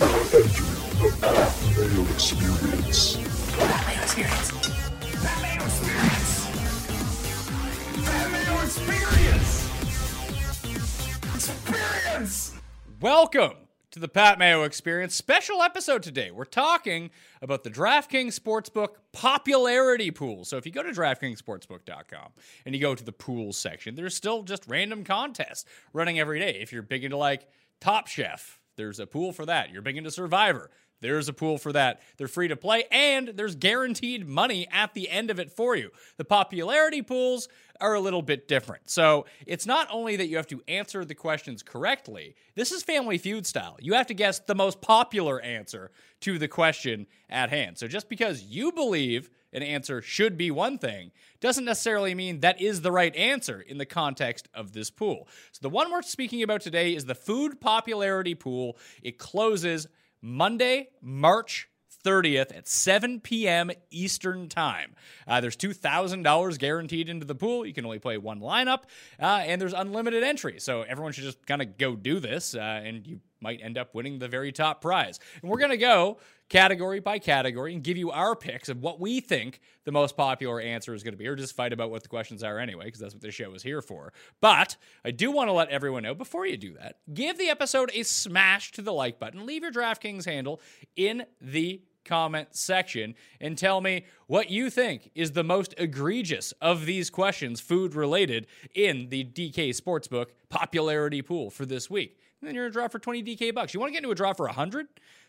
the Pat Experience. Pat Experience. Pat Experience. Pat Experience. Experience. Welcome to the Pat Mayo Experience special episode today. We're talking about the DraftKings Sportsbook popularity pool. So if you go to DraftKingsSportsbook.com and you go to the pool section, there's still just random contests running every day. If you're big into like Top Chef, there's a pool for that. You're big into Survivor. There's a pool for that. They're free to play and there's guaranteed money at the end of it for you. The popularity pools are a little bit different. So it's not only that you have to answer the questions correctly, this is Family Feud style. You have to guess the most popular answer to the question at hand. So just because you believe an answer should be one thing doesn't necessarily mean that is the right answer in the context of this pool. So the one we're speaking about today is the food popularity pool. It closes Monday, March 30th at 7 p.m. Eastern Time. Uh, there's $2,000 guaranteed into the pool. You can only play one lineup, uh, and there's unlimited entry. So everyone should just kind of go do this, uh, and you might end up winning the very top prize. And we're going to go category by category and give you our picks of what we think the most popular answer is going to be, or just fight about what the questions are anyway, because that's what this show is here for. But I do want to let everyone know before you do that, give the episode a smash to the like button, leave your DraftKings handle in the comment section and tell me what you think is the most egregious of these questions, food related, in the DK Sportsbook popularity pool for this week. Then you're in a draw for 20 DK bucks. You want to get into a draw for 100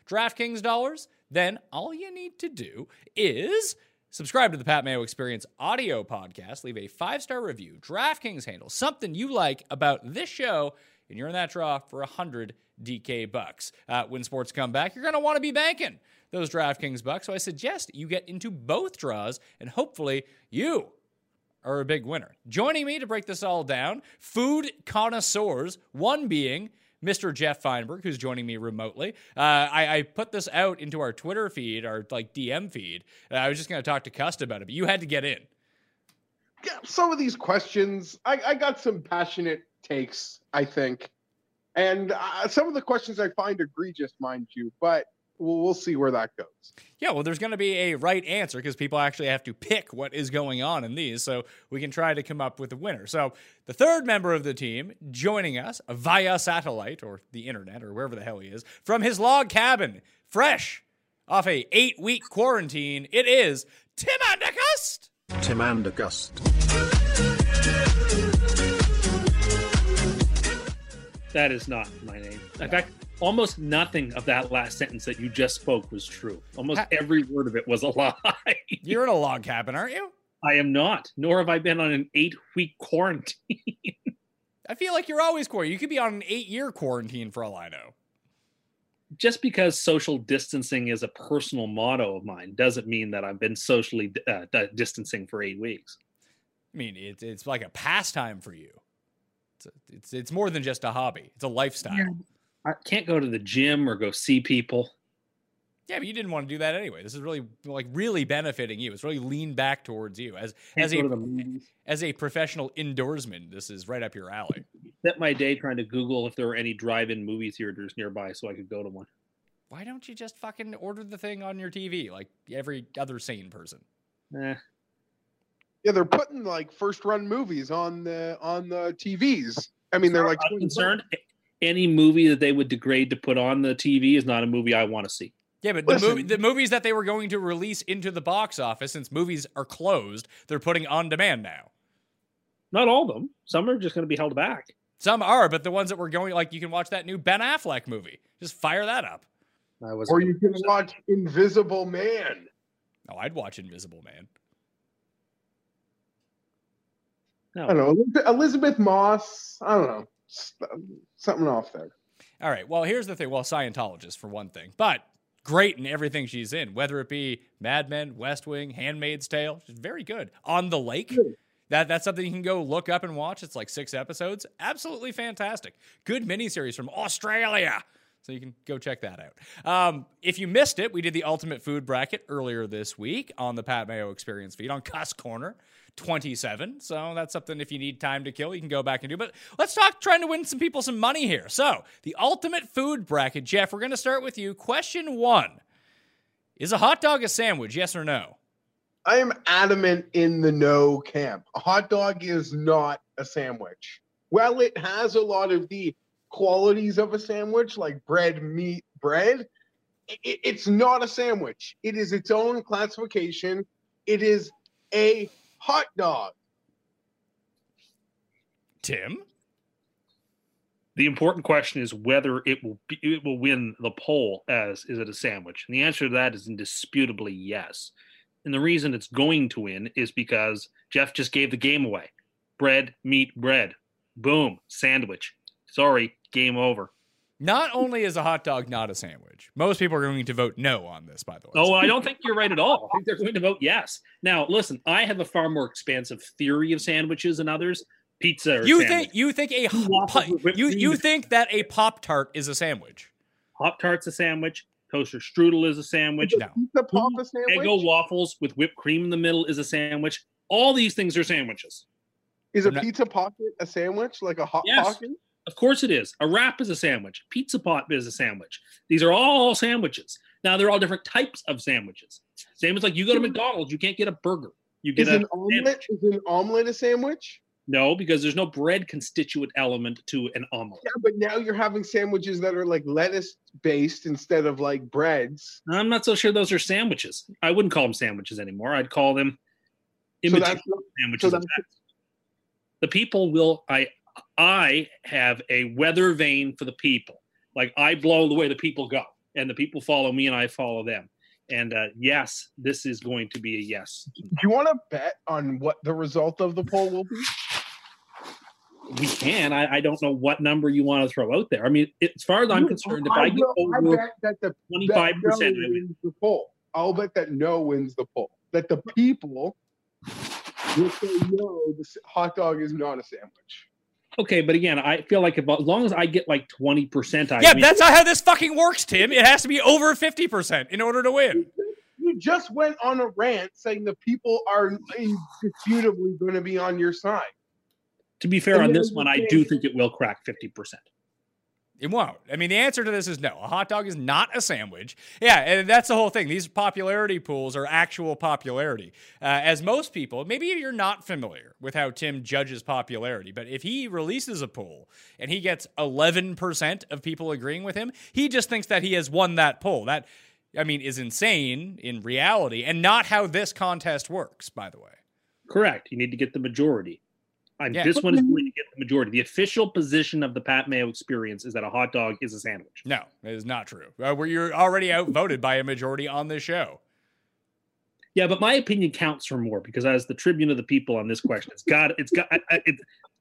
DraftKings dollars? Then all you need to do is subscribe to the Pat Mayo Experience audio podcast, leave a five star review, DraftKings handle, something you like about this show, and you're in that draw for 100 DK bucks. Uh, when sports come back, you're going to want to be banking those DraftKings bucks. So I suggest you get into both draws, and hopefully you are a big winner. Joining me to break this all down, food connoisseurs, one being Mr. Geoff Fienberg, who's joining me remotely. Uh, I, I, put this out into our Twitter feed, our like DM feed. Uh, I was just going to talk to Cust about it, but you had to get in. Yeah, some of these questions, I, I got some passionate takes, I think, and uh, some of the questions I find egregious, mind you, but we'll, we'll see where that goes. Yeah, well, there's going to be a right answer because people actually have to pick what is going on in these, so we can try to come up with a winner. So the third member of the team joining us via satellite or the internet or wherever the hell he is from his log cabin, fresh off a eight week quarantine, it is Tim Andercust. Tim Andercust. That is not my name. In fact, almost nothing of that last sentence that you just spoke was true. Almost Ha- every word of it was a lie. You're in a log cabin, aren't you? I am not, nor have I been on an eight week quarantine. I feel like you're always quarantined. You could be on an eight year quarantine for all I know. just because social distancing is a personal motto of mine doesn't mean that I've been socially uh, distancing for eight weeks. I mean, it's it's like a pastime for you. It's it's, it's more than just a hobby. It's a lifestyle. Yeah. I can't go to the gym or go see people. Yeah, but you didn't want to do that anyway. This is really like really benefiting you. It's really leaned back towards you as Can't as a to the movies. as a professional indoorsman. This is right up your alley. Spent my day trying to Google if there were any drive-in movie theaters nearby so I could go to one. Why don't you just fucking order the thing on your TV like every other sane person? Eh, Yeah, they're putting like first run movies on the on the TVs. I mean, they're like I'm concerned. Any movie that they would degrade to put on the TV is not a movie I want to see. Yeah, but the, movie, the movies that they were going to release into the box office, since movies are closed, they're putting on demand now. Not all of them. Some are just going to be held back. Some are, but the ones that were going, like you can watch that new Ben Affleck movie. Just fire that up. I was. Or you can watch Invisible Man. Oh, I'd watch Invisible Man. No. I don't know Elisabeth Moss. I don't know S- something off there. All right. Well, here's the thing. Well, Scientologist for one thing, but great in everything she's in, whether it be Mad Men, West Wing, Handmaid's Tale. She's very good. On the Lake. That, that's something you can go look up and watch. It's like six episodes. Absolutely fantastic. Good miniseries from Australia. So you can go check that out. Um, if you missed it, we did the ultimate food bracket earlier this week on the Pat Mayo Experience feed on Cust Corner 27. So that's something if you need time to kill, you can go back and do. But let's talk trying to win some people some money here. So the ultimate food bracket, Jeff, we're going to start with you. Question one Is a hot dog a sandwich? Yes or no? I am adamant in the no camp. A hot dog is not a sandwich. Well, it has a lot of the qualities of a sandwich, like bread, meat, bread. it's not a sandwich. It is its own classification. It is a hot dog. Tim? The important question is whether it will be, it will win the poll as is it a sandwich? And the answer to that is indisputably yes. And the reason it's going to win is because Jeff just gave the game away. Bread, meat, bread. Boom, sandwich. Sorry, game over. Not only is a hot dog not a sandwich, most people are going to vote no on this, by the way. Oh, I don't think you're right at all. I think they're going to vote yes. Now, listen, I have a far more expansive theory of sandwiches than others. Pizza or you sandwich. think you think a Two waffles with whipped you you think that a pop tart is a sandwich? Pop Tart's a sandwich. Toaster strudel is a sandwich. No. Pizza pop a sandwich? Eggo waffles with whipped cream in the middle is a sandwich. All these things are sandwiches. Is a I'm not- pizza pocket a sandwich? Like a hot Yes. pocket? Of course it is. A wrap is a sandwich. Pizza pot is a sandwich. These are all sandwiches. Now they're all different types of sandwiches. Same as like you go to McDonald's, you can't get a burger. You get Is a an omelet is an omelet a sandwich? no because there's no bread constituent element to an omelet. Yeah, but now you're having sandwiches that are like lettuce based instead of like breads. I'm not so sure those are sandwiches. I wouldn't call them sandwiches anymore. I'd call them So imitation that's sandwiches. so at that's- best. the people will. I I have a weather vane for the people. Like I blow the way the people go, and the people follow me, and I follow them. And uh, yes, this is going to be a yes. do you want to bet on what the result of the poll will be? We can. I, I don't know what number you want to throw out there. I mean, as far as I'm concerned, if I get will- I over bet that the twenty that five no percent, wins the poll. I'll bet that no wins the poll. That the people will say no, the hot dog is not a sandwich. Okay. But again, I feel like if, as long as I get like twenty percent, I Yeah, win. that's not how this fucking works, Tim. It has to be over 50% in order to win. You just went on a rant saying the people are indisputably going to be on your side. to be fair And on this one, I do think it will crack fifty percent. It won't. I mean, the answer to this is no. A hot dog is not a sandwich. Yeah, and that's the whole thing. These popularity pools are actual popularity. Uh, as most people, maybe you're not familiar with how Tim judges popularity, but if he releases a poll and he gets 11% of people agreeing with him, he just thinks that he has won that poll. That, I mean, is insane in reality and not how this contest works, by the way. Correct. You need to get the majority. And Yeah. this one is going to get the majority. The official position of the Pat Mayo experience is that a hot dog is a sandwich. No, it is not true. Uh, where you're already outvoted by a majority on this show. Yeah, but my opinion counts for more because as the tribune of the people on this question, it's got it's got it,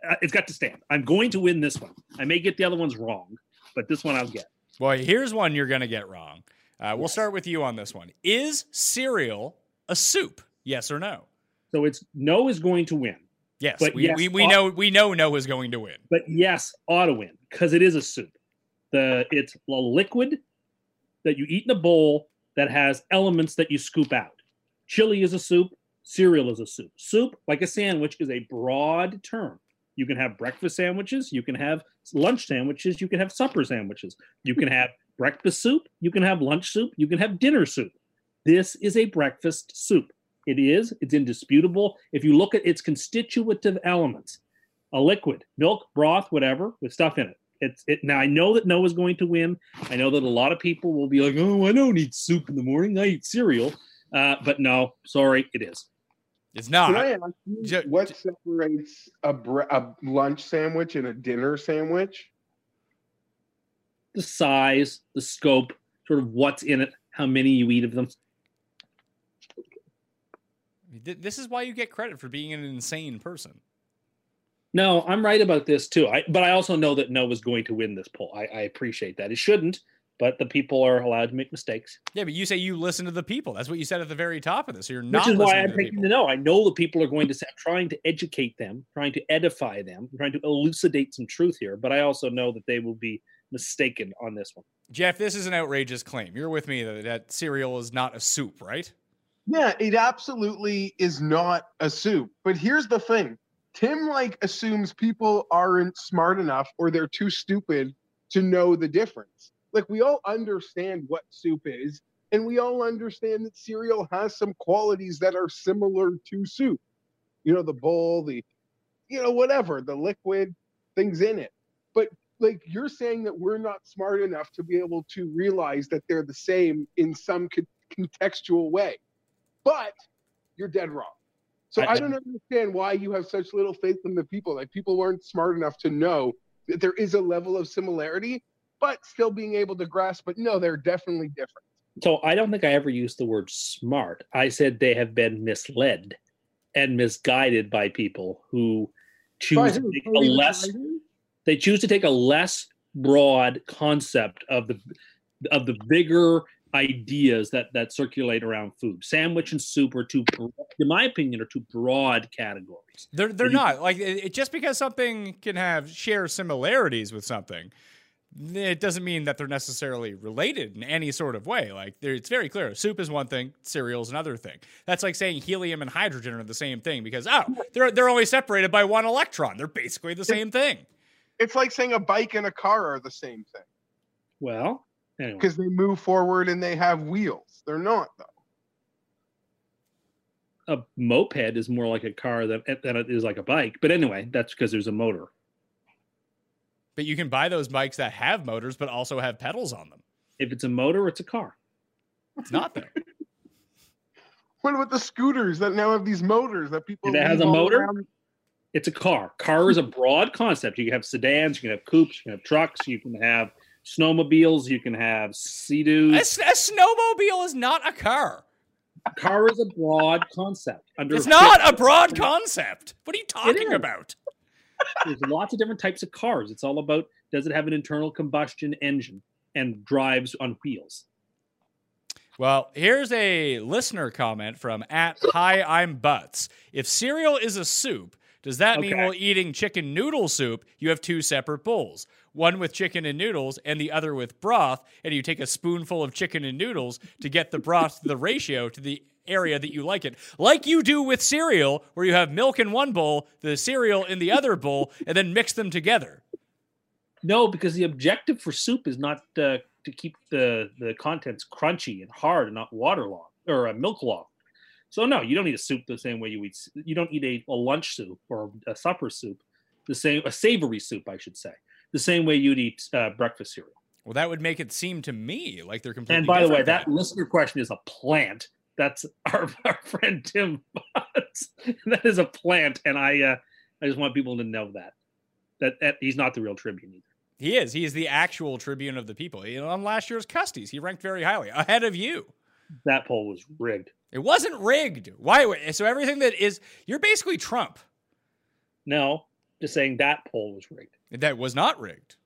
uh, it's got to stand. I'm going to win this one. I may get the other ones wrong, but this one I'll get. Well, here's one you're going to get wrong. Uh, we'll start with you on this one. Is cereal a soup? Yes or no? So it's no is going to win, Yes. But we, yes, we, we know we know no is going to win. but yes, ought to win because it is a soup. The it's a liquid that you eat in a bowl that has elements that you scoop out. Chili is a soup. Cereal is a soup. Soup, like a sandwich, is a broad term. You can have breakfast sandwiches. You can have lunch sandwiches. You can have supper sandwiches. You can have breakfast soup. You can have lunch soup. You can have dinner soup. This is a breakfast soup. It is. It's indisputable. If you look at its constitutive elements, a liquid, milk, broth, whatever, with stuff in it. It's it now. I know that Noah's going to win. I know that a lot of people will be like, "Oh, I don't eat soup in the morning. I eat cereal." Uh, but no, sorry, it is. It's Can not. I ask you ju- what separates a, bre- a lunch sandwich and a dinner sandwich? The size, the scope, sort of what's in it, how many you eat of them. Th- This is why you get credit for being an insane person. No, I'm right about this too. I, but I also know that no Noah's going to win this poll. I, I appreciate that. It shouldn't, but the people are allowed to make mistakes. Yeah, but you say you listen to the people. That's what you said at the very top of this. So you're not Which is why I'm taking to know. I know the people are going to say, I'm trying to educate them, trying to edify them, trying to elucidate some truth here. But I also know that they will be mistaken on this one. Jeff, this is an outrageous claim. You're with me that, that cereal is not a soup, right? Yeah, it absolutely is not a soup. But here's the thing. Tim like assumes people aren't smart enough or they're too stupid to know the difference. Like we all understand what soup is and we all understand that cereal has some qualities that are similar to soup. You know, the bowl, the you know, whatever, the liquid things in it. But like you're saying that we're not smart enough to be able to realize that they're the same in some con- contextual way. But you're dead wrong. So I- I, don't understand why you have such little faith in the people. Like people weren't smart enough to know that there is a level of similarity, but still being able to grasp. But no, they're definitely different. So I don't think I ever used the word smart. I said they have been misled and misguided by people who choose to take a less they choose to take a less broad concept of the of the bigger ideas that that circulate around food. Sandwich and soup are too, bro- in my opinion, are too broad categories. They're they're you- not like it, it- just because something can have share similarities with something, it doesn't mean that they're necessarily related in any sort of way. Like it's very clear. Soup is one thing, cereal is another thing. That's like saying helium and hydrogen are the same thing because oh, they're they're only separated by one electron. They're basically the same thing. It's like saying a bike and a car are the same thing Well, anyway, because they move forward and they have wheels. They're not though. a moped is more like a car than, than it is like a bike. But anyway, that's because there's a motor. But you can buy those bikes that have motors but also have pedals on them. If it's a motor, it's a car. It's not there. What about the scooters that now have these motors that people? That has a motor? around? It's a car. Car is a broad concept. You can have sedans, you can have coupes, you can have trucks, you can have snowmobiles, you can have A, sea-doos. s- a snowmobile is not a car. A car is a broad concept. Under It's not a broad concept. What are you talking about? There's lots of different types of cars. It's all about does it have an internal combustion engine and drives on wheels. Well, here's a listener comment from at Hi, I'm Butts. If cereal is a soup, does that mean while eating chicken noodle soup, you have two separate bowls? One with chicken and noodles and the other with broth, and you take a spoonful of chicken and noodles to get the broth to the ratio to the area that you like it. Like you do with cereal, where you have milk in one bowl, the cereal in the other bowl, and then mix them together. No, because the objective for soup is not uh, to keep the the contents crunchy and hard and not waterlogged or uh, milk logged. So no, you don't eat a soup the same way you eat. You don't eat a, a lunch soup or a supper soup, the same a savory soup, I should say, the same way you'd eat uh, breakfast cereal. Well, that would make it seem to me like they're completely And by the way, that listener question is a plant. That's our, our friend Tim. That is a plant, and I uh, I just want people to know that that, that he's not the real Tribune either. He is. He is the actual tribune of the people. You know, on last year's Custies, he ranked very highly, ahead of you. That poll was rigged. It wasn't rigged. Why? So everything that is, you're basically Trump. No, just saying that poll was rigged. That was not rigged.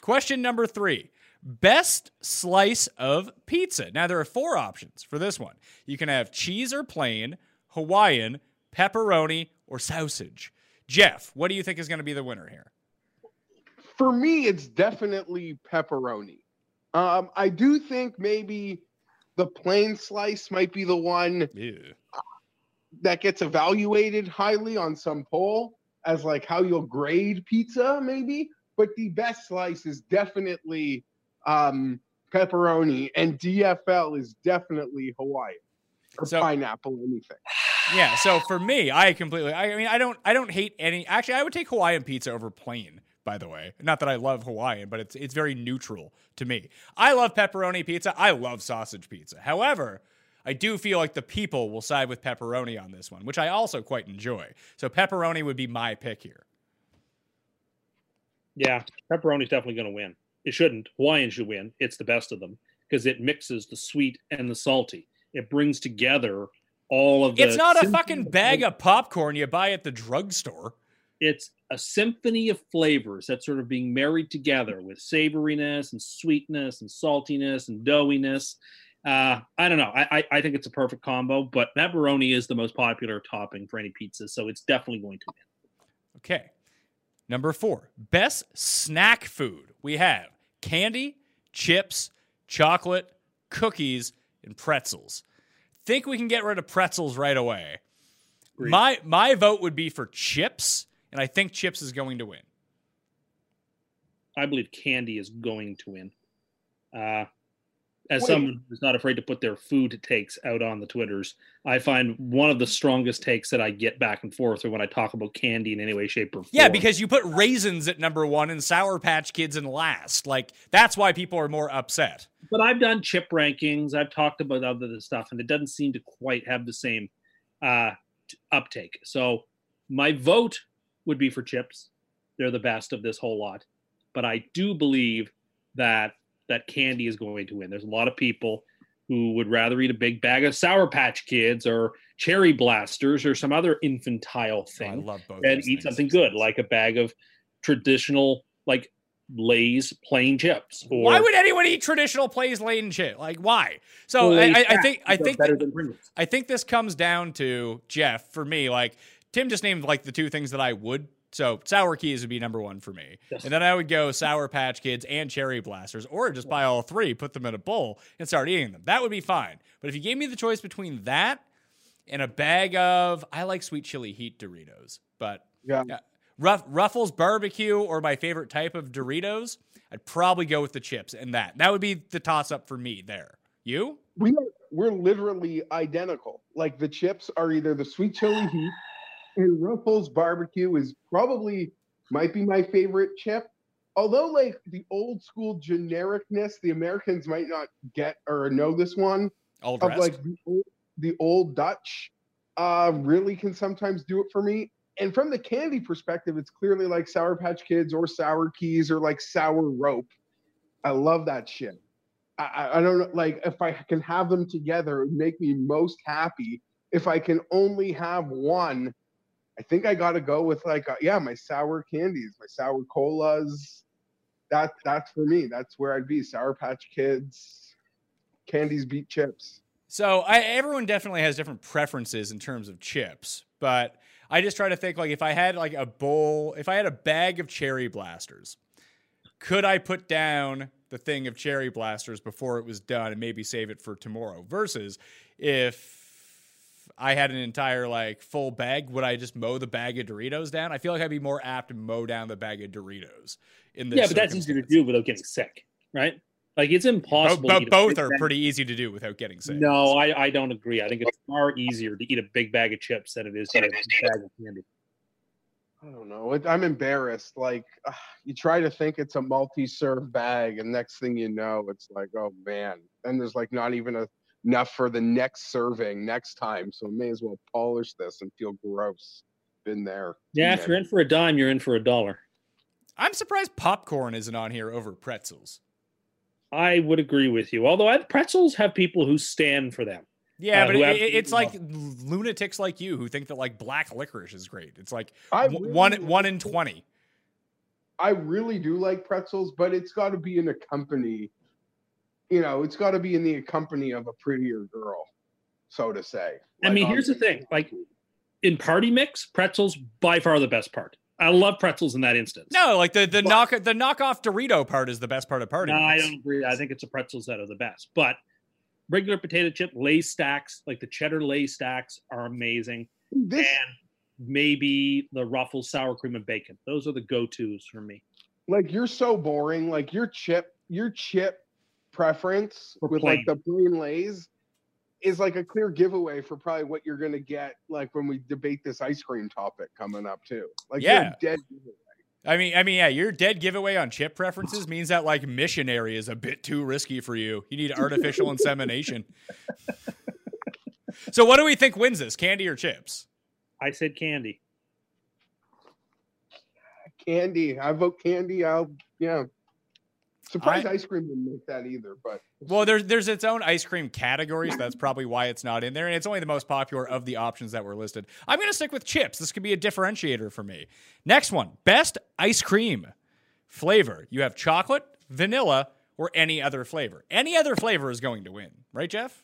Question number three Best slice of pizza. Now, there are four options for this one. You can have cheese or plain, Hawaiian, pepperoni, or sausage. Jeff, what do you think is going to be the winner here? For me, it's definitely pepperoni. Um, I do think maybe the plain slice might be the one Ew. that gets evaluated highly on some poll as like how you'll grade pizza, maybe. But the best slice is definitely um, pepperoni, and DFL is definitely Hawaiian or So- pineapple, anything. Yeah, so for me, I completely I mean I don't I don't hate any actually I would take Hawaiian pizza over plain, by the way. Not that I love Hawaiian, but it's it's very neutral to me. I love pepperoni pizza. I love sausage pizza. However, I do feel like the people will side with pepperoni on this one, which I also quite enjoy. So pepperoni would be my pick here. Yeah, pepperoni's definitely going to win. It shouldn't. Hawaiian should win. It's the best of them because it mixes the sweet and the salty. It brings together all of the. It's not a fucking of bag of popcorn you buy at the drugstore. It's a symphony of flavors that's sort of being married together with savoriness and sweetness and saltiness and doughiness. Uh, I don't know. I, I, I think it's a perfect combo, but pepperoni is the most popular topping for any pizza, so it's definitely going to win. Okay. Number four, best snack food. We have candy, chips, chocolate, cookies, and pretzels. Think we can get rid of pretzels right away. Agreed. My my vote would be for chips, and I think chips is going to win. I believe candy is going to win. Uh, as Wait. someone who's not afraid to put their food takes out on the Twitters, I find one of the strongest takes that I get back and forth are when I talk about candy in any way, shape, or form. Yeah, because you put raisins at number one and Sour Patch Kids in last. Like that's why people are more upset. but I've done chip rankings. I've talked about other stuff, and it doesn't seem to quite have the same uh, uptake. So my vote would be for chips. They're the best of this whole lot, but I do believe that that candy is going to win. There's a lot of people who would rather eat a big bag of Sour Patch Kids or Cherry Blasters or some other infantile Oh, I thing love both. and eat things. something good like a bag of traditional like Lay's plain chips. Or Why would anyone eat traditional plays laden shit? Like why? So I, I, I think I think better than I think this comes down to Jeff for me. Like Tim just named like the two things that I would. So sour keys would be number one for me, Yes. and then I would go sour patch kids and cherry blasters, or just buy all three, put them in a bowl, and start eating them. That would be fine. But if you gave me the choice between that and a bag of, I like sweet chili heat Doritos, but Yeah. yeah. Ruff, Ruffles barbecue or my favorite type of Doritos, I'd probably go with the chips and that. That would be the toss up for me there. You? We are we're literally identical. Like the chips are either the sweet chili heat and Ruffles barbecue is probably might be my favorite chip. Although like the old school genericness, the Americans might not get or know this one All of like the old, the old Dutch uh really can sometimes do it for me. And from the candy perspective, it's clearly like Sour Patch Kids or Sour Keys or like Sour Rope. I love that shit. I, I- I don't know, like if I can have them together, it would make me most happy. If I can only have one, I think I got to go with like uh, yeah, my sour candies, my sour colas. That that's for me. That's where I'd be. Sour Patch Kids, candies beat chips. So I, everyone definitely has different preferences in terms of chips, but I just try to think like if I had like a bowl, if I had a bag of cherry blasters, could I put down the thing of cherry blasters before it was done and maybe save it for tomorrow? Versus if I had an entire like full bag, would I just mow the bag of Doritos down? I feel like I'd be more apt to mow down the bag of Doritos in this. Yeah, but that's easier to do without getting sick, right? Like it's impossible. bo- to eat a both are bag- pretty easy to do without getting sick. No, I, I don't agree. I think it's far easier to eat a big bag of chips than it is to eat a big bag of candy. I don't know. I'm embarrassed. Like you try to think it's a multi-serve bag, and next thing you know, it's like, oh man. And there's like not even a, enough for the next serving next time. So I may as well polish this and feel gross. Been there. Yeah, if you're in for a dime, you're in for a dollar. I'm surprised popcorn isn't on here over pretzels. I would agree with you. Although I, pretzels have people who stand for them. Yeah, Uh, but who it, absolutely it's like love lunatics like you who think that like black licorice is great. It's like I w- really one one in twenty. I really do like pretzels, but it's got to be in a company. You know, it's got to be in the company of a prettier girl, so to say. I Like, mean, here's the thing, like- In party mix, pretzels by far the best part. I love pretzels in that instance. No, like the the But- knock the knockoff Dorito part is the best part of party. No, I don't agree. I think it's the pretzels that are the best. But regular potato chip Lay's Stax, like the cheddar Lay's Stax, are amazing. this and maybe the Ruffles sour cream and bacon. Those are the go-tos for me. like you're so boring. Like your chip, your chip preference For with like the plain lays is like a clear giveaway for probably what you're gonna get like when we debate this ice cream topic coming up too. Like Yeah. dead giveaway. I mean, I mean, yeah, your dead giveaway on chip preferences means that like missionary is a bit too risky for you. You need artificial insemination. so, what do we think wins this, candy or chips? I said candy. Candy. I vote candy. I'll yeah. Surprised I- ice cream didn't make that either, but Well, there's there's its own ice cream category, so that's probably why it's not in there, and it's only the most popular of the options that were listed. I'm gonna stick with chips. This could be a differentiator for me. Next one, best ice cream flavor. You have chocolate, vanilla, or any other flavor. Any other flavor is going to win, right, Jeff?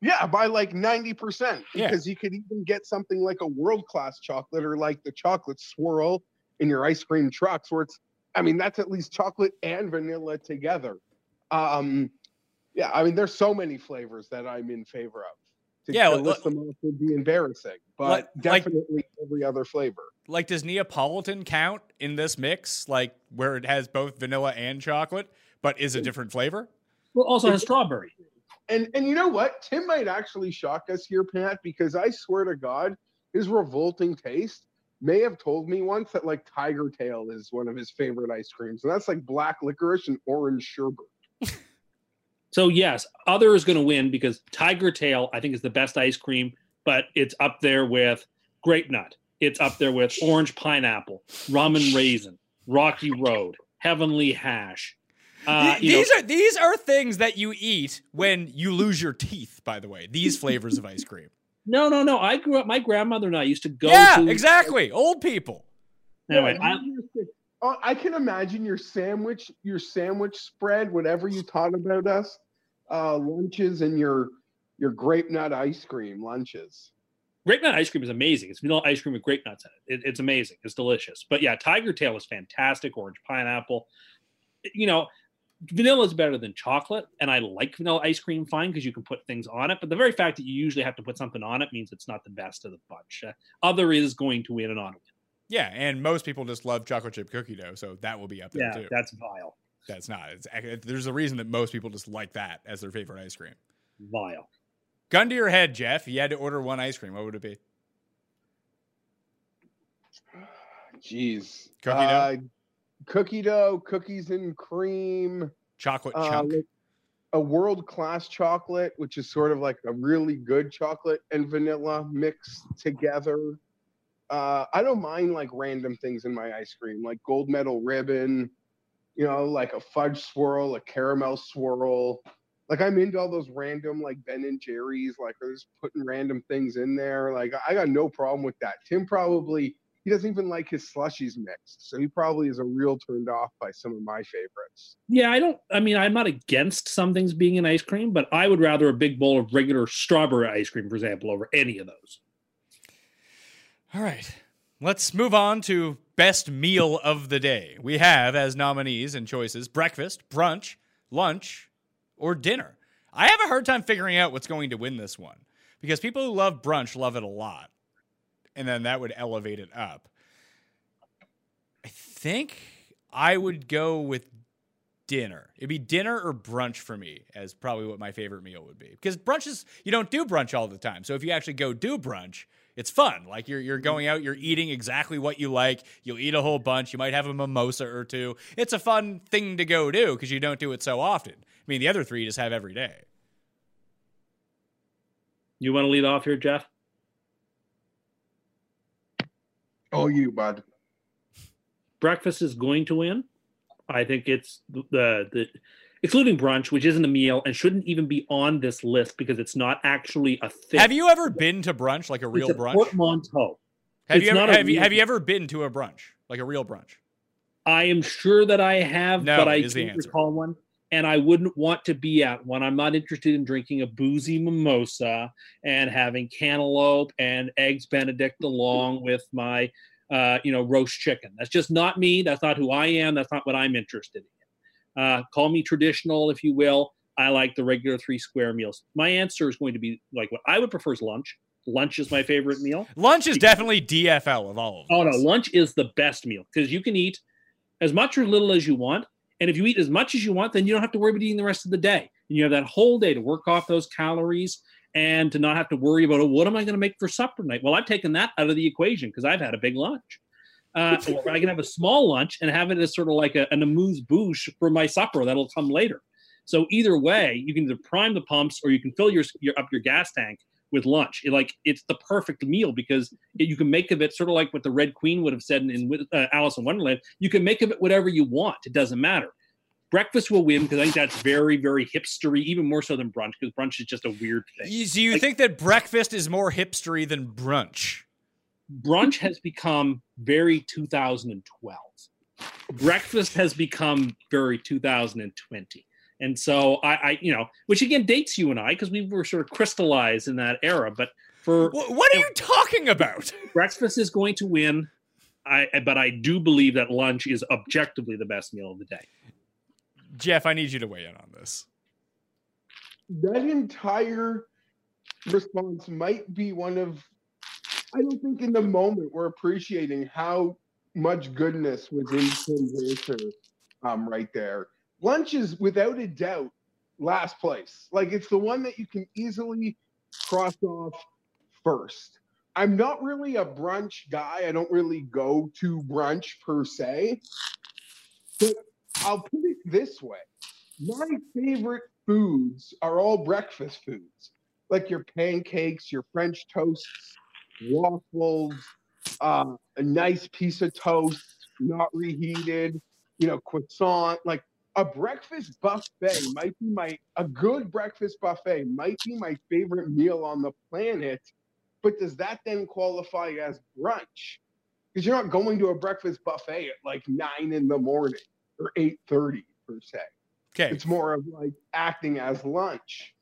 Yeah, by like 90%. Yeah. Because you could even get something like a world class chocolate or like the chocolate swirl in your ice cream trucks where it's I mean that's at least chocolate and vanilla together. Um yeah, I mean there's so many flavors that I'm in favor of. To, Yeah, to like- list them off would be embarrassing, but Like- like- definitely every other flavor. Like, does Neapolitan count in this mix? Like, where it has both vanilla and chocolate, but is a different flavor? Well, also has strawberry. And and you know what? Tim might actually shock us here, Pat, because I swear to God, his revolting taste may have told me once that like Tiger Tail is one of his favorite ice creams, and that's like black licorice and orange sherbet. So yes, other is going to win because Tiger Tail I think is the best ice cream, but it's up there with Grape Nut. It's up there with Orange Pineapple, Rum and Raisin, Rocky Road, Heavenly Hash. Uh, Th- you know, these are these are things that you eat when you lose your teeth. By the way, these flavors of ice cream. No, no, no. I grew up. My grandmother and I used to go. yeah, to, exactly. Old people. Anyway, Yeah, I, oh, I can imagine your sandwich, your sandwich spread, whatever you taught about us, uh, lunches and your your grape nut ice cream lunches. grape nut ice cream is amazing. It's vanilla ice cream with grape nuts in it. it. It's amazing. It's delicious. But yeah, Tiger Tail is fantastic. Orange pineapple. You know, vanilla is better than chocolate, and I like vanilla ice cream fine because you can put things on it. But the very fact that you usually have to put something on it means it's not the best of the bunch. Uh, other is going to win and on. Yeah, and most people just love chocolate chip cookie dough, so that will be up there Yeah, too. that's vile. That's not. It's, there's a reason that most people just like that as their favorite ice cream. Vile. Gun to your head, Jeff. You had to order one ice cream. What would it be? Jeez, Cookie uh, cookie dough, cookies and cream. Chocolate uh, chunk. like a world class chocolate, which is sort of like a really good chocolate and vanilla mixed together. Uh, I don't mind like random things in my ice cream, like gold medal ribbon, you know, like a fudge swirl, a caramel swirl. Like I'm into all those random like Ben and Jerry's, like they're just putting random things in there. Like I got no problem with that. Tim probably he doesn't even like his slushies mixed, so he probably is a real turned off by some of my favorites. Yeah, I don't. I mean, I'm not against some things being in ice cream, but I would rather a big bowl of regular strawberry ice cream, for example, over any of those. All right. Let's move on to best meal of the day. We have as nominees and choices breakfast, brunch, lunch, or dinner. I have a hard time figuring out what's going to win this one because people who love brunch love it a lot. And then that would elevate it up. I think I would go with dinner. It'd be dinner or brunch for me as probably what my favorite meal would be. Because brunch is you don't do brunch all the time. So if you actually go do brunch, it's fun. Like you're you're going out, you're eating exactly what you like. You'll eat a whole bunch. You might have a mimosa or two. It's a fun thing to go do because you don't do it so often. I mean, the other three you just have every day. You want to lead off here, Jeff? Oh, you bud. breakfast is going to win. I think it's the, the excluding brunch, which isn't a meal and shouldn't even be on this list because it's not actually a thing. Have you ever been to brunch, like a real it's a brunch? portmanteau. Have it's you ever not have you, have you ever been to a brunch, like a real brunch? I am sure that I have, No, but I is the can't recall one. And I wouldn't want to be at one. I'm not interested in drinking a boozy mimosa and having cantaloupe and eggs Benedict along with my, uh, you know, roast chicken. That's just not me. That's not who I am. That's not what I'm interested in. Uh, call me traditional, if you will. I like the regular three square meals. My answer is going to be like what I would prefer is lunch. Lunch is my favorite meal. Lunch is definitely DFL of all of Oh no, lunch is the best meal because you can eat as much or little as you want, and if you eat as much as you want, then you don't have to worry about eating the rest of the day. And you have that whole day to work off those calories and to not have to worry about oh, what am I going to make for supper tonight? Well, I've taken that out of the equation because I've had a big lunch. Uh, or I can have a small lunch and have it as sort of like a, an amuse bouche for my supper that'll come later. So either way, you can either prime the pumps or you can fill your, your up your gas tank with lunch. It, like it's the perfect meal because it, you can make of it sort of like what the Red Queen would have said in, in uh, Alice in Wonderland. You can make of it whatever you want. It doesn't matter. Breakfast will win because I think that's very, very hipstery, even more so than brunch because brunch is just a weird thing. You- So you think that breakfast is more hipstery than brunch? brunch has become very 2012. Breakfast has become very 2020. And so I, I you know, which again dates you and I because we were sort of crystallized in that era. But for What are you talking about? breakfast is going to win. I but I do believe that lunch is objectively the best meal of the day. Jeff, I need you to weigh in on this. that entire response might be one of I don't think in the moment we're appreciating how much goodness was in Tim's answer um, right there. Lunch is without a doubt last place. Like it's the one that you can easily cross off first. I'm not really a brunch guy. I don't really go to brunch per se. But I'll put it this way. My favorite foods are all breakfast foods, like your pancakes, your French toasts, waffles, uh, a nice piece of toast, not reheated, you know, croissant. Like a breakfast buffet might be my, a good breakfast buffet might be my favorite meal on the planet. But does that then qualify as brunch? Because you're not going to a breakfast buffet at like nine in the morning or eight thirty per se. Okay. It's more of like acting as lunch.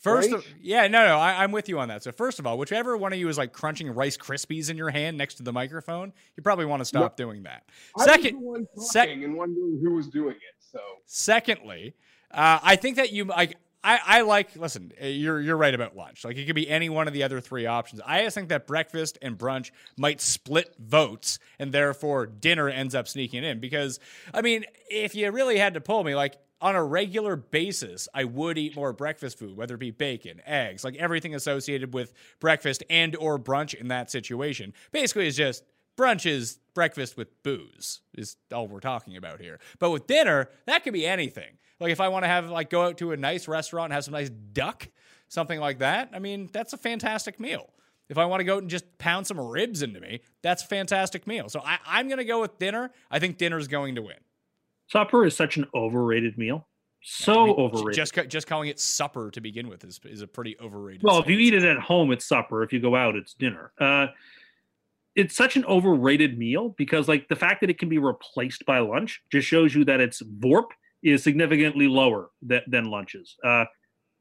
First, right? of, yeah, no, no, I, I'm with you on that. So, first of all, whichever one of you is like crunching Rice Krispies in your hand next to the microphone, you probably want to stop doing that. I was the Second, sec- and wondering who was doing it. So Secondly, uh, I think that you like. I, I like. Listen, uh, you're you're right about lunch. Like it could be any one of the other three options. I just think that breakfast and brunch might split votes, and therefore dinner ends up sneaking in. Because I mean, if you really had to pull me, like on a regular basis, I would eat more breakfast food, whether it be bacon, eggs, like everything associated with breakfast and or brunch in that situation. Basically, it's just brunch is breakfast with booze is all we're talking about here. But with dinner, that could be anything. Like if I want to have like go out to a nice restaurant and have some nice duck, something like that. I mean, that's a fantastic meal. If I want to go out and just pound some ribs into me, that's a fantastic meal. So I, I'm going to go with dinner. I think dinner's going to win. Supper is such an overrated meal. So I mean, overrated. Just just calling it supper to begin with is is a pretty overrated. well, if you eat it at home, it's supper. If you go out, it's dinner. Uh, it's such an overrated meal because, like, the fact that it can be replaced by lunch just shows you that its VORP is significantly lower than, than lunches. Uh,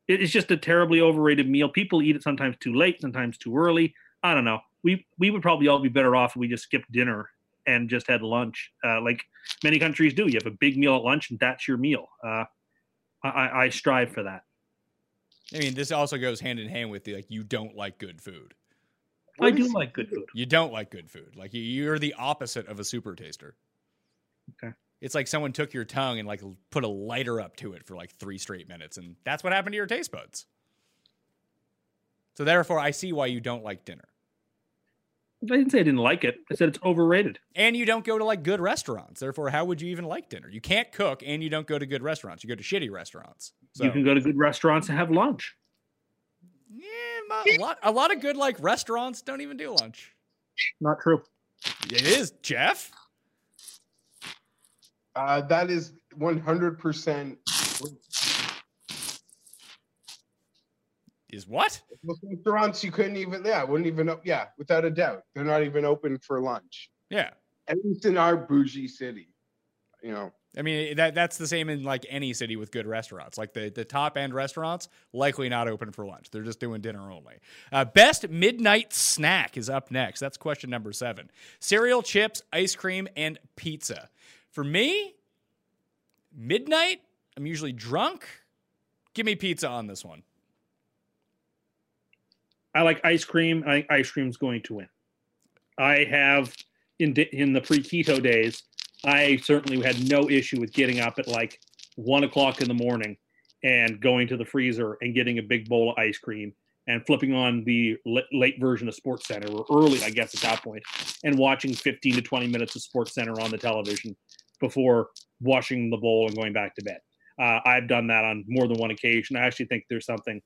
it is just a terribly overrated meal. People eat it sometimes too late, sometimes too early. I don't know. We we would probably all be better off if we just skipped dinner and just had lunch, uh, like many countries do. You have a big meal at lunch, and that's your meal. Uh, I, I I strive for that. I mean, this also goes hand in hand with the like you don't like good food. I do like good food. You don't like good food. Like you- you're the opposite of a super taster. Okay. It's like someone took your tongue and like put a lighter up to it for like three straight minutes, and that's what happened to your taste buds. So therefore, I see why you don't like dinner, I didn't say I didn't like it. I said it's overrated. And you don't go to like good restaurants. Therefore, how would you even like dinner? You can't cook and you don't go to good restaurants. You go to shitty restaurants. So. You can go to good restaurants and have lunch. Yeah, a lot a lot of good like restaurants don't even do lunch. Not true. It is, Jeff. Uh, that is 100% Is what? Restaurants you couldn't even yeah wouldn't even yeah without a doubt they're not even open for lunch Yeah. at least in our bougie city, you know. I mean that that's the same in like any city with good restaurants. Like the the top end restaurants likely not open for lunch. They're just doing dinner only. Uh, best midnight snack is up next. That's question number seven. Cereal, chips, ice cream, and pizza. For me, midnight. I'm usually drunk. Give me pizza on this one. I like ice cream. I think ice cream's going to win. I have in in the pre keto days. I certainly had no issue with getting up at like one o'clock in the morning and going to the freezer and getting a big bowl of ice cream and flipping on the late version of Sports Center or early, I guess, at that point, and watching 15 to 20 minutes of Sports Center on the television before washing the bowl and going back to bed. Uh, I've done that on more than one occasion. I actually think there's something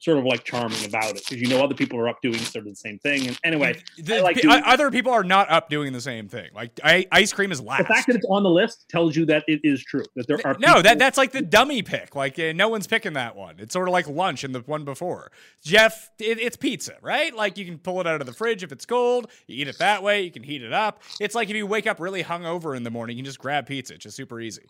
sort of like charming about it because you know other people are up doing sort of the same thing. And anyway, The- like doing- other people are not up doing the same thing. Like I, ice cream is last. the fact that it's on the list tells you that it is true that there are no, that that's like the dummy pick. Like uh, no one's picking that one. It's sort of like lunch and the one before. Jeff, it, it's pizza, right? Like you can pull it out of the fridge if it's cold. You eat it that way. You can heat it up. It's like if you wake up really hungover in the morning, you can just grab pizza. It's just super easy.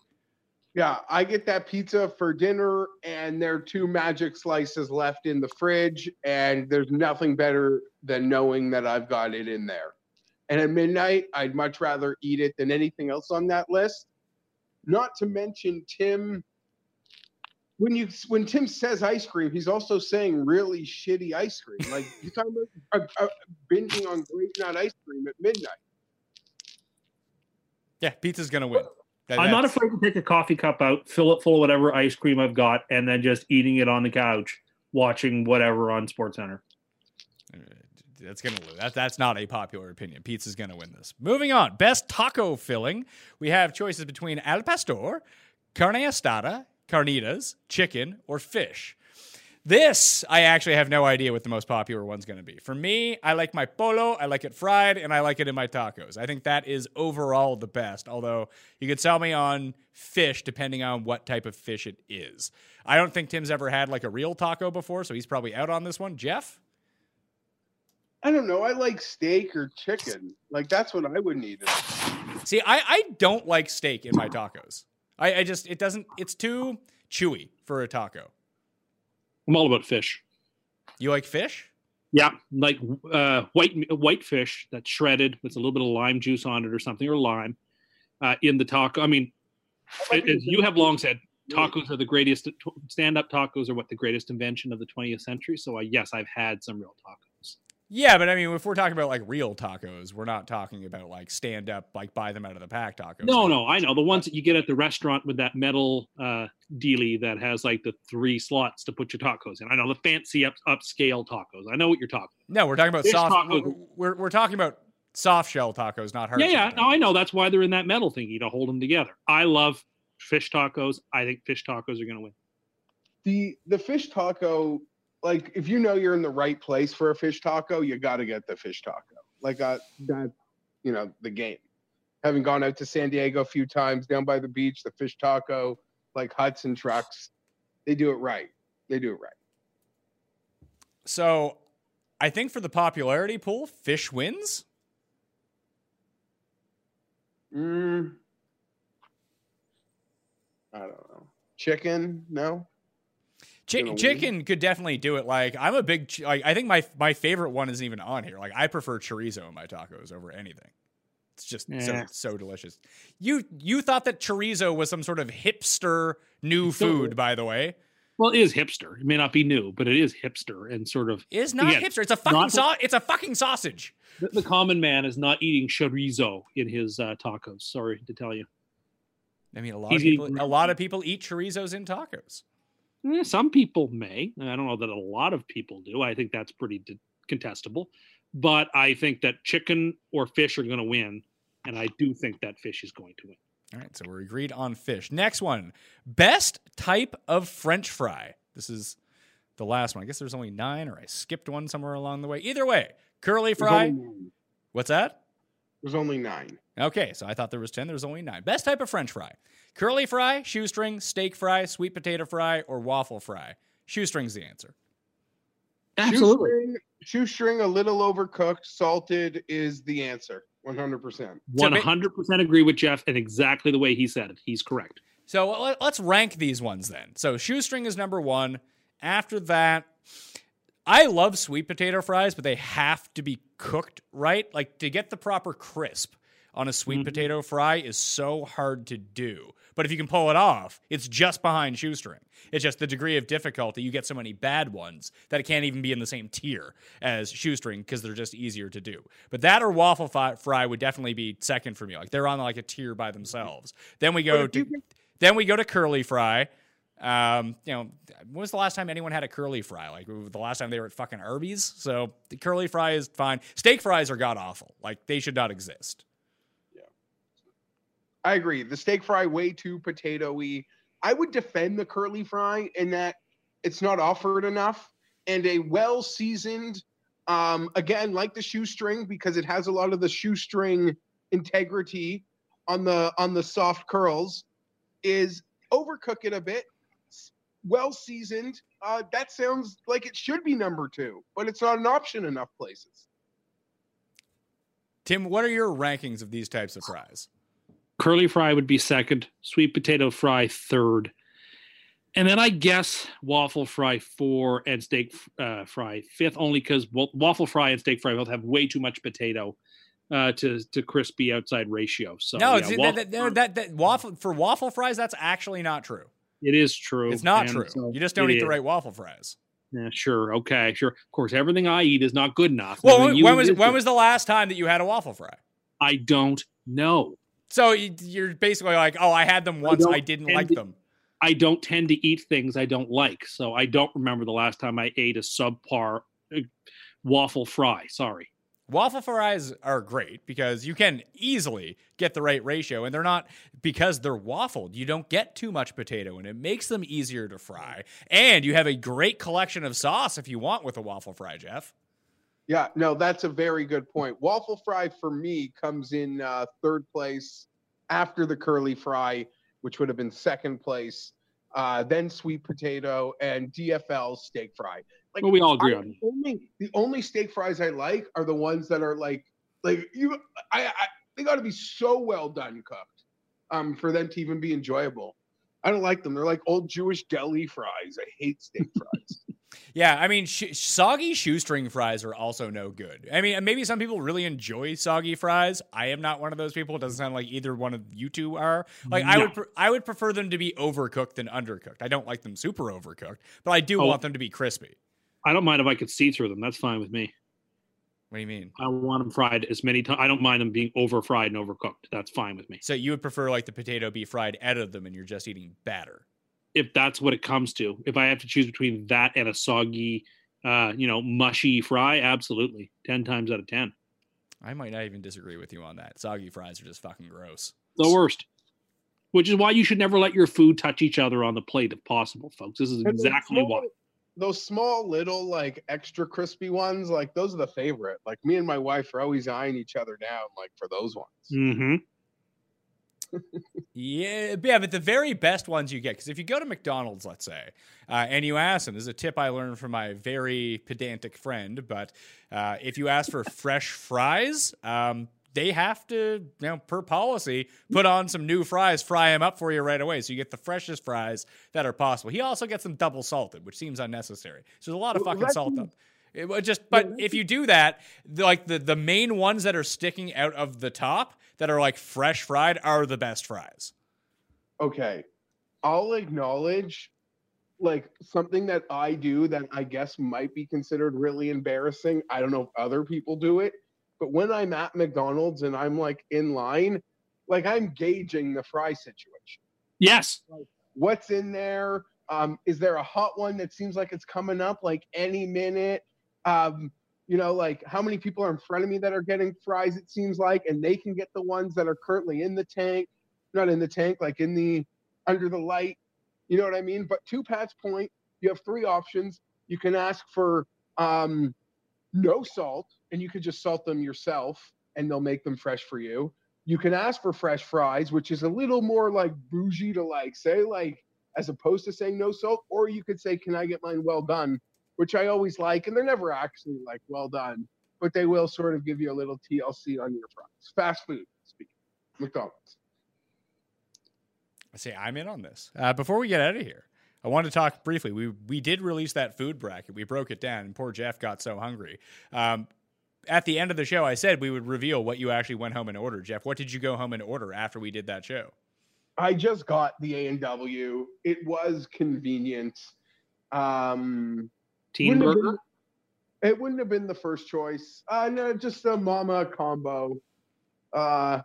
Yeah, I get that pizza for dinner, and there are two magic slices left in the fridge, and there's nothing better than knowing that I've got it in there. And at midnight, I'd much rather eat it than anything else on that list. Not to mention Tim. When you when Tim says ice cream, he's also saying really shitty ice cream. Like he's talking about uh, uh, binging on grape nut ice cream at midnight. Yeah, pizza's gonna win. That- I'm not afraid to take a coffee cup out, fill it full of whatever ice cream I've got, and then just eating it on the couch, watching whatever on Sports Center. Uh, that's gonna lose. That, that's not a popular opinion. Pizza's gonna win this. Moving on. Best taco filling. We have choices between al pastor, carne asada, carnitas, chicken, or fish. This, I actually have no idea what the most popular one's going to be. For me, I like my pollo, I like it fried, and I like it in my tacos. I think that is overall the best, although you could sell me on fish depending on what type of fish it is. I don't think Tim's ever had like a real taco before, so he's probably out on this one. Geoff? I don't know. I like steak or chicken. Like that's what I would need. See, I, I don't like steak in my tacos. I, I just, it doesn't, it's too chewy for a taco. I'm all about fish. You like fish? Yeah, like uh, white white fish that's shredded with a little bit of lime juice on it or something, or lime uh, in the taco. I mean, as you have long said, tacos are the greatest. Stand-up tacos are what the greatest invention of the 20th century. So, uh, yes, I've had some real tacos. Yeah, but I mean, if we're talking about like real tacos, we're not talking about like stand up, like buy them out of the pack tacos. No, no, I know the ones that you get at the restaurant with that metal uh, dealie that has like the three slots to put your tacos in. I know the fancy up upscale tacos. I know what you're talking. No, we're talking about Fish soft. tacos. We're, we're talking about soft shell tacos, not hard. yeah, yeah. shell No, I know that's why they're in that metal thingy to hold them together. I love fish tacos. I think fish tacos are going to win. the the fish taco like if you know you're in the right place for a fish taco you got to get the fish taco. Like uh that you know the game. Having gone out to san diego a few times down by the beach the fish taco like huts and trucks they do it right. They do it right. So, I think for the popularity pool, fish wins. mm, i don't know. Chicken? No Chi- Gonna win. chicken could definitely do it. Like I'm a big. ch- Like I think my my favorite one isn't even on here. Like I prefer chorizo in my tacos over anything. It's just so Yeah. so delicious. You you thought that chorizo was some sort of hipster new So- food, by the way. Well, it is hipster. It may not be new, but it is hipster and sort of It is not Again, hipster. It's a fucking not- It's a fucking sausage. the, the common man is not eating chorizo in his uh, tacos. Sorry to tell you. I mean, a lot He's of people. eating- A lot of people eat chorizos in tacos. Eh, some people may. I don't know that a lot of people do. I think that's pretty d- contestable. But I think that chicken or fish are going to win, and I do think that fish is going to win. All right, so we're agreed on fish. Next one, best type of French fry. This is the last one. I guess there's only nine, or I skipped one somewhere along the way. Either way, curly fry. What's that? There's only nine Okay, so I thought there was 10. There's only nine. Best type of French fry curly fry, shoestring, steak fry, sweet potato fry, or waffle fry. Shoestring's the answer. shoestring, shoestring a little overcooked salted is the answer 100% So One ba- hundred percent agree with Geoff, and exactly the way he said it. He's correct. So let- let's rank these ones then. So shoestring is number one. After that, I love sweet potato fries, but they have to be cooked right. Like to get the proper crisp on a sweet Mhm. potato fry is so hard to do. But if you can pull it off, it's just behind shoestring. It's just the degree of difficulty. You get so many bad ones that it can't even be in the same tier as shoestring because they're just easier to do. But that or waffle fi- fry would definitely be second for me. Like they're on like a tier by themselves. Then we go to then we go to curly fry. Um, you know, when was the last time anyone had a curly fry? Like the last time they were at fucking Arby's. So the curly fry is fine. Steak fries are god awful. Like they should not exist. Yeah, I agree. The steak fry way too potatoy. I would defend the curly fry in that it's not offered enough and a well seasoned um again like the shoestring because it has a lot of the shoestring integrity on the on the soft curls is overcook it a bit well seasoned uh that sounds like it should be number 2 but it's not an option enough places Tim, what are your rankings of these types of fries? Curly fry would be second. Sweet potato fry third. And then I guess waffle fry four and steak uh, fry fifth, only because waffle fry and steak fry both have way too much potato. uh, to to crispy outside ratio. So no, yeah, it's, waffle that, that, that, that waffle for waffle fries. That's actually not true. It is true. It's not true. so you just don't eat the right waffle fries. Yeah, sure. Okay, sure. Of course, everything I eat is not good enough. Well, when, when was when was the last time that you had a waffle fry? I don't know. So you- you're basically like, oh, I had them once. don't I, didn't like to- them. I don't tend to eat things I don't like, so I don't remember the last time I ate a subpar uh, waffle fry. Sorry. Waffle fries are great because you can easily get the right ratio, and they're not because they're waffled. You don't get too much potato, and it makes them easier to fry. And you have a great collection of sauce if you want with a waffle fry, Geoff. Yeah, no, that's a very good point. Waffle fry for me comes in uh, third place after the curly fry, which would have been second place, uh, then sweet potato and DFL steak fry. Like Well, we all agree I- on that. the only the only steak fries I like are the ones that are like like you. I, I they got to be so well done cooked, um, for them to even be enjoyable. I don't like them. They're like old Jewish deli fries. I hate steak fries. Yeah, I mean, sh- soggy shoestring fries are also no good. I mean, maybe some people really enjoy soggy fries. I am not one of those people. It doesn't sound like either one of you two are. Like, I would, pre- I would prefer them to be overcooked than undercooked. I don't like them super overcooked, but I do Oh. want them to be crispy. I don't mind if I could see through them. That's fine with me. What do you mean? I want them fried as many times. I don't mind them being over fried and overcooked. That's fine with me. So you would prefer like the potato be fried out of them, and you're just eating batter. If that's what it comes to, if I have to choose between that and a soggy, uh, you know, mushy fry, absolutely, ten times out of ten, I might not even disagree with you on that. Soggy fries are just fucking gross. the worst. Which is why you should never let your food touch each other on the plate if possible, folks. This is exactly why. Those small little like extra crispy ones, like those are the favorite. Like me and my wife are always eyeing each other down, like for those ones. Mm-hmm. Yeah, yeah, but the very best ones you get, because if you go to McDonald's, let's say, uh, and you ask them, this is a tip I learned from my very pedantic friend, but uh, if you ask for fresh fries, um, they have to, you know, per policy, put on some new fries, fry them up for you right away, so you get the freshest fries that are possible. He also gets them double salted, which seems unnecessary. So there's a lot of fucking salt up. It just, but if you do that, the, like the the main ones that are sticking out of the top that are like fresh fried are the best fries. Okay, I'll acknowledge like something that I do that I guess might be considered really embarrassing. I don't know if other people do it, but when I'm at McDonald's and I'm like in line, like I'm gauging the fry situation. Yes. what's in there um is there a hot one that seems like it's coming up like any minute um you know like how many people are in front of me that are getting fries it seems like and they can get the ones that are currently in the tank not in the tank like in the under the light you know what i mean but to pat's point you have three options you can ask for um no salt and you could just salt them yourself and they'll make them fresh for you you can ask for fresh fries which is a little more like bougie to like say like as opposed to saying no salt or you could say can i get mine well done which i always like and they're never actually like well done but they will sort of give you a little tlc on your fries fast food speaking mcdonald's I say I'm in on this. Uh, before we get out of here, I want to talk briefly. We we did release that food bracket. We broke it down, and poor Geoff got so hungry. Um, at the end of the show, I said we would reveal what you actually went home and ordered. Geoff, what did you go home and order after we did that show? I just got the A and W. It was convenient. Um, Teen wouldn't burger. been- it wouldn't have been the first choice. Uh, no, just a Mama combo. Uh,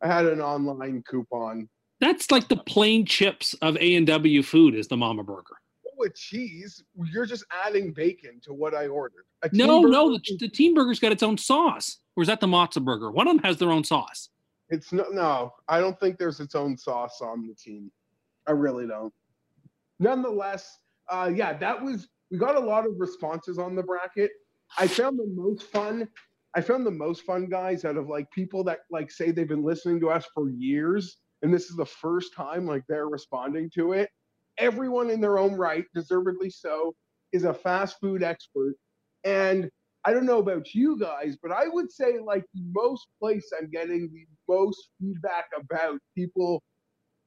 I had an online coupon. That's like the plain chips of A and W food is the Mama Burger. With cheese, you're just adding bacon to what I ordered. No, Teen no, the, the Teen Burger's got its own sauce. Or is that the Mozza Burger? One of them has their own sauce. It's no, no. I don't think there's its own sauce on the Teen. I really don't. Nonetheless, uh, yeah, that was. We got a lot of responses on the bracket. I found the most fun. I found the most fun guys out of like people that like say they've been listening to us for years, and this is the first time like they're responding to it. Everyone in their own right, deservedly so, is a fast food expert, and I don't know about you guys, but I would say like the most place I'm getting the most feedback about people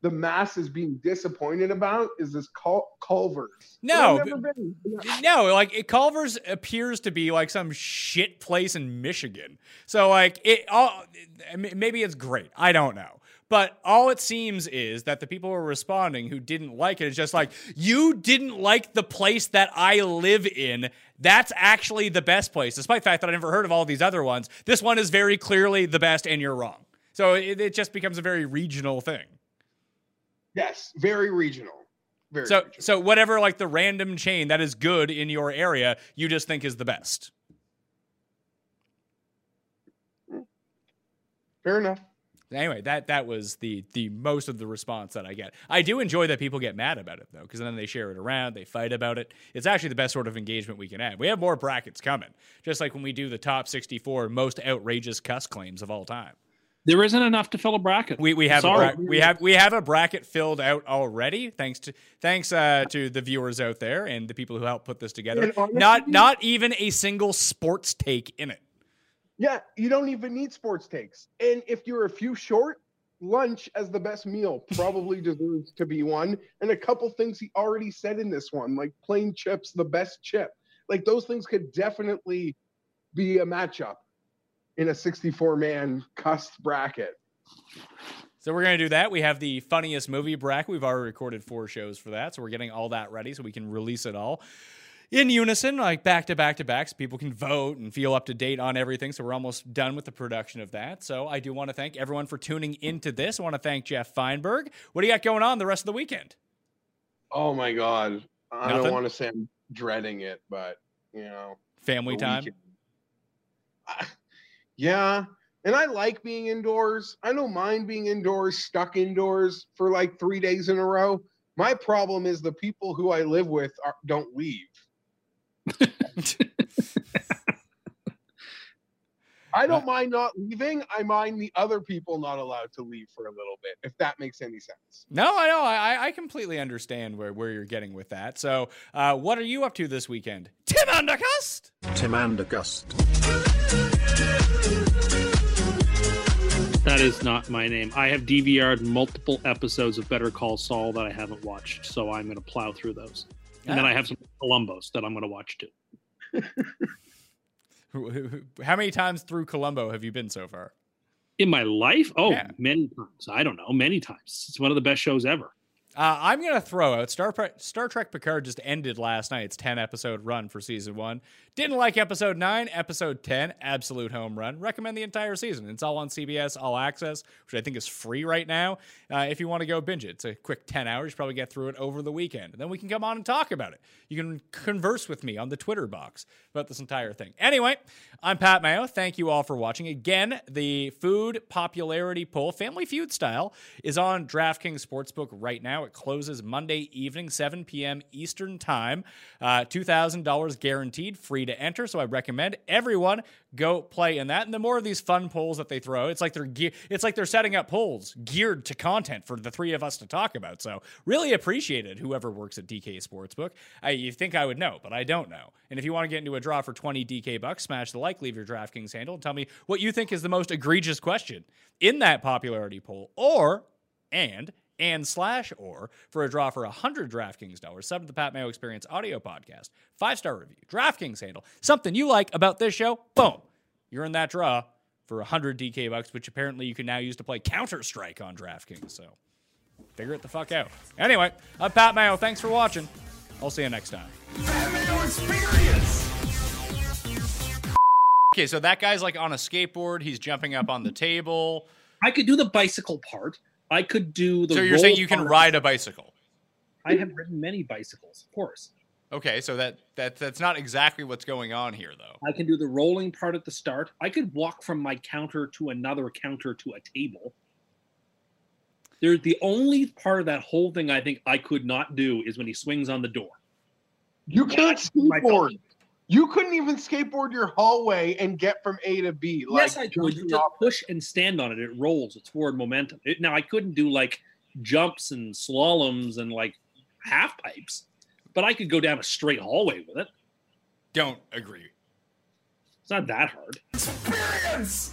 the mass is being disappointed about is this Cul- Culver's. No, I've. No, like it, Culver's appears to be like some shit place in Michigan. So like it all maybe it's great. I don't know. But all it seems is that the people who are responding who didn't like it is just like, you didn't like the place that I live in. That's actually the best place, despite the fact that I never heard of all these other ones. This one is very clearly the best, and you're wrong. So it, it just becomes a very regional thing. Yes, very regional. Very So regional. so whatever like the random chain that is good in your area, you just think is the best. fair enough. Anyway, that that was the the most of the response that I get. I do enjoy that people get mad about it though, because then they share it around, they fight about it. It's actually the best sort of engagement we can have. We have more brackets coming, just like when we do the top 64 most outrageous Cust claims of all time. There isn't enough to fill a bracket. We, we have a bra- we have we have a bracket filled out already. Thanks to thanks uh, to the viewers out there and the people who helped put this together. Honestly- not not even a single sports take in it. Yeah, you don't even need sports takes. And if you're a few short, lunch as the best meal probably deserves to be one. And a couple things he already said in this one, like plain chips, the best chip. Like those things could definitely be a matchup in a 64 man Cust bracket. So we're gonna do that. We have the funniest movie bracket. We've already recorded four shows for that, so we're getting all that ready so we can release it all in unison, like back to back to back, so people can vote and feel up to date on everything. So we're almost done with the production of that. So I do want to thank everyone for tuning into this. I want to thank Geoff Fienberg. What do you got going on the rest of the weekend? Oh my God. I Nothing? don't want to say I'm dreading it, but you know, Family time. I- yeah. And I like being indoors. I don't mind being indoors, stuck indoors for like three days in a row. My problem is the people who I live with are, don't leave. I don't mind not leaving. I mind the other people not allowed to leave for a little bit, if that makes any sense. No, I know. I, I completely understand where, where you're getting with that. So, uh, what are you up to this weekend? Tim Undercust? Tim Andergust. That is not my name. I have DVR'd multiple episodes of Better Call Saul that I haven't watched, so I'm going to plow through those. And then. I have some Columbos that I'm going to watch too. How many times through Columbo have you been so far? In my life? Oh, Yeah. many times. I don't know, many times. It's one of the best shows ever. Uh, I'm going to throw out Star, Pre- Star Trek Picard just ended last night. It's 10 episode run for season one. Didn't like episode 9, episode 10, absolute home run. Recommend the entire season. It's all on CBS All Access, which I think is free right now. Uh, if you want to go binge it, it's a quick 10 hours. You probably get through it over the weekend. And then we can come on and talk about it. You can converse with me on the Twitter box about this entire thing. Anyway, I'm Pat Mayo. Thank you all for watching. Again, the food popularity poll, Family Feud style, is on DraftKings Sportsbook right now. It closes Monday evening, 7 p.m. Eastern Time. Uh, $2,000 guaranteed, free to enter. So I recommend everyone go play in that. And the more of these fun polls that they throw, it's like they're ge- it's like they're setting up polls geared to content for the three of us to talk about. So really appreciate it. Whoever works at DK Sportsbook, I, you think I would know, but I don't know. And if you want to get into a draw for 20 DK bucks, smash the like, leave your DraftKings handle, and tell me what you think is the most egregious question in that popularity poll, or and and slash or for a draw for 100 DraftKings dollars. Sub to the Pat Mayo Experience audio podcast. Five star review. DraftKings handle. Something you like about this show. Boom. You're in that draw for 100 DK bucks, which apparently you can now use to play Counter Strike on DraftKings. So figure it the fuck out. Anyway, I'm Pat Mayo. Thanks for watching. I'll see you next time. Mayo Experience. Okay, so that guy's like on a skateboard. He's jumping up on the table. I could do the bicycle part. I could do the. So you're saying you can ride a bicycle? I have ridden many bicycles, of course. Okay, so that that that's not exactly what's going on here, though. I can do the rolling part at the start. I could walk from my counter to another counter to a table. There's the only part of that whole thing I think I could not do is when he swings on the door. You can't my skateboard. You couldn't even skateboard your hallway and get from A to B. Like, yes, I could. You just push and stand on it. It rolls. It's forward momentum. It, now I couldn't do like jumps and slaloms and like half pipes, but I could go down a straight hallway with it. Don't agree. It's not that hard. Experience.